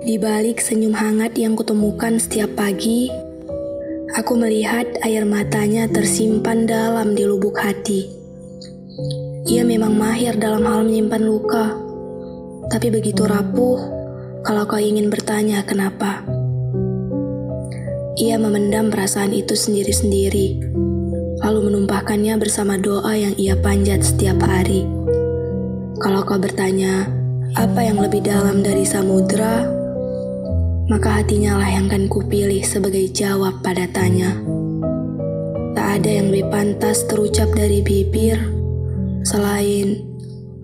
Di balik senyum hangat yang kutemukan setiap pagi, aku melihat air matanya tersimpan dalam di lubuk hati. Ia memang mahir dalam hal menyimpan luka, tapi begitu rapuh kalau kau ingin bertanya kenapa. Ia memendam perasaan itu sendiri-sendiri, lalu menumpahkannya bersama doa yang ia panjat setiap hari. Kalau kau bertanya, apa yang lebih dalam dari samudra? Maka hatinya lah yang akan kupilih sebagai jawab pada tanya. Tak ada yang lebih pantas terucap dari bibir selain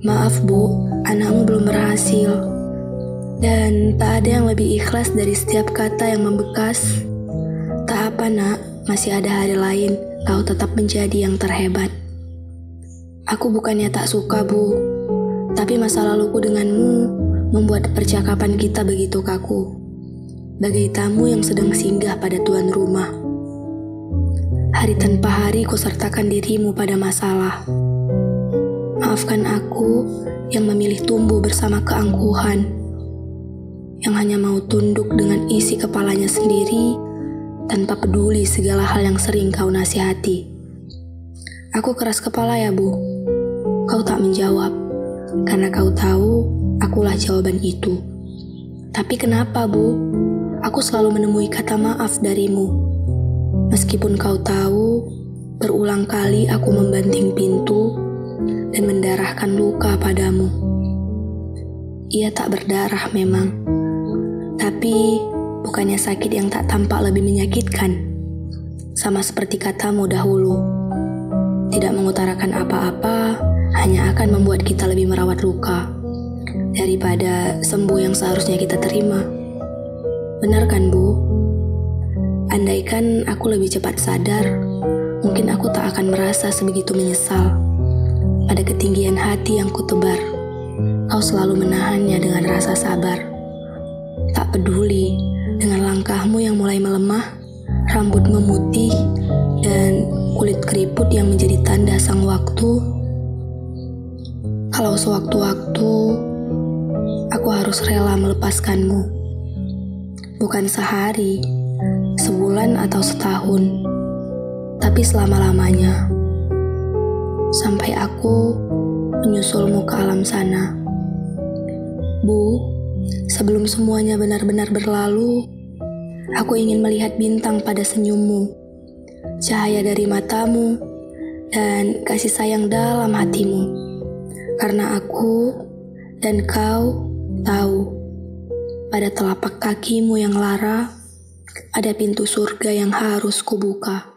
maaf bu, anakmu belum berhasil. Dan tak ada yang lebih ikhlas dari setiap kata yang membekas. Tak apa nak, masih ada hari lain, kau tetap menjadi yang terhebat. Aku bukannya tak suka bu, tapi masa laluku denganmu membuat percakapan kita begitu kaku bagai tamu yang sedang singgah pada tuan rumah. Hari tanpa hari ku sertakan dirimu pada masalah. Maafkan aku yang memilih tumbuh bersama keangkuhan, yang hanya mau tunduk dengan isi kepalanya sendiri tanpa peduli segala hal yang sering kau nasihati. Aku keras kepala ya bu, kau tak menjawab, karena kau tahu akulah jawaban itu. Tapi kenapa bu? Aku selalu menemui kata maaf darimu. Meskipun kau tahu, berulang kali aku membanting pintu dan mendarahkan luka padamu. Ia tak berdarah memang, tapi bukannya sakit yang tak tampak lebih menyakitkan. Sama seperti katamu dahulu, tidak mengutarakan apa-apa hanya akan membuat kita lebih merawat luka daripada sembuh yang seharusnya kita terima. Benar kan, Bu? Andaikan aku lebih cepat sadar, mungkin aku tak akan merasa sebegitu menyesal. Pada ketinggian hati yang kutebar, kau selalu menahannya dengan rasa sabar. Tak peduli dengan langkahmu yang mulai melemah, rambut memutih, dan kulit keriput yang menjadi tanda sang waktu. Kalau sewaktu-waktu aku harus rela melepaskanmu bukan sehari, sebulan, atau setahun, tapi selama-lamanya. Sampai aku menyusulmu ke alam sana. Bu, sebelum semuanya benar-benar berlalu, aku ingin melihat bintang pada senyummu, cahaya dari matamu, dan kasih sayang dalam hatimu. Karena aku dan kau tahu pada telapak kakimu yang lara, ada pintu surga yang harus kubuka.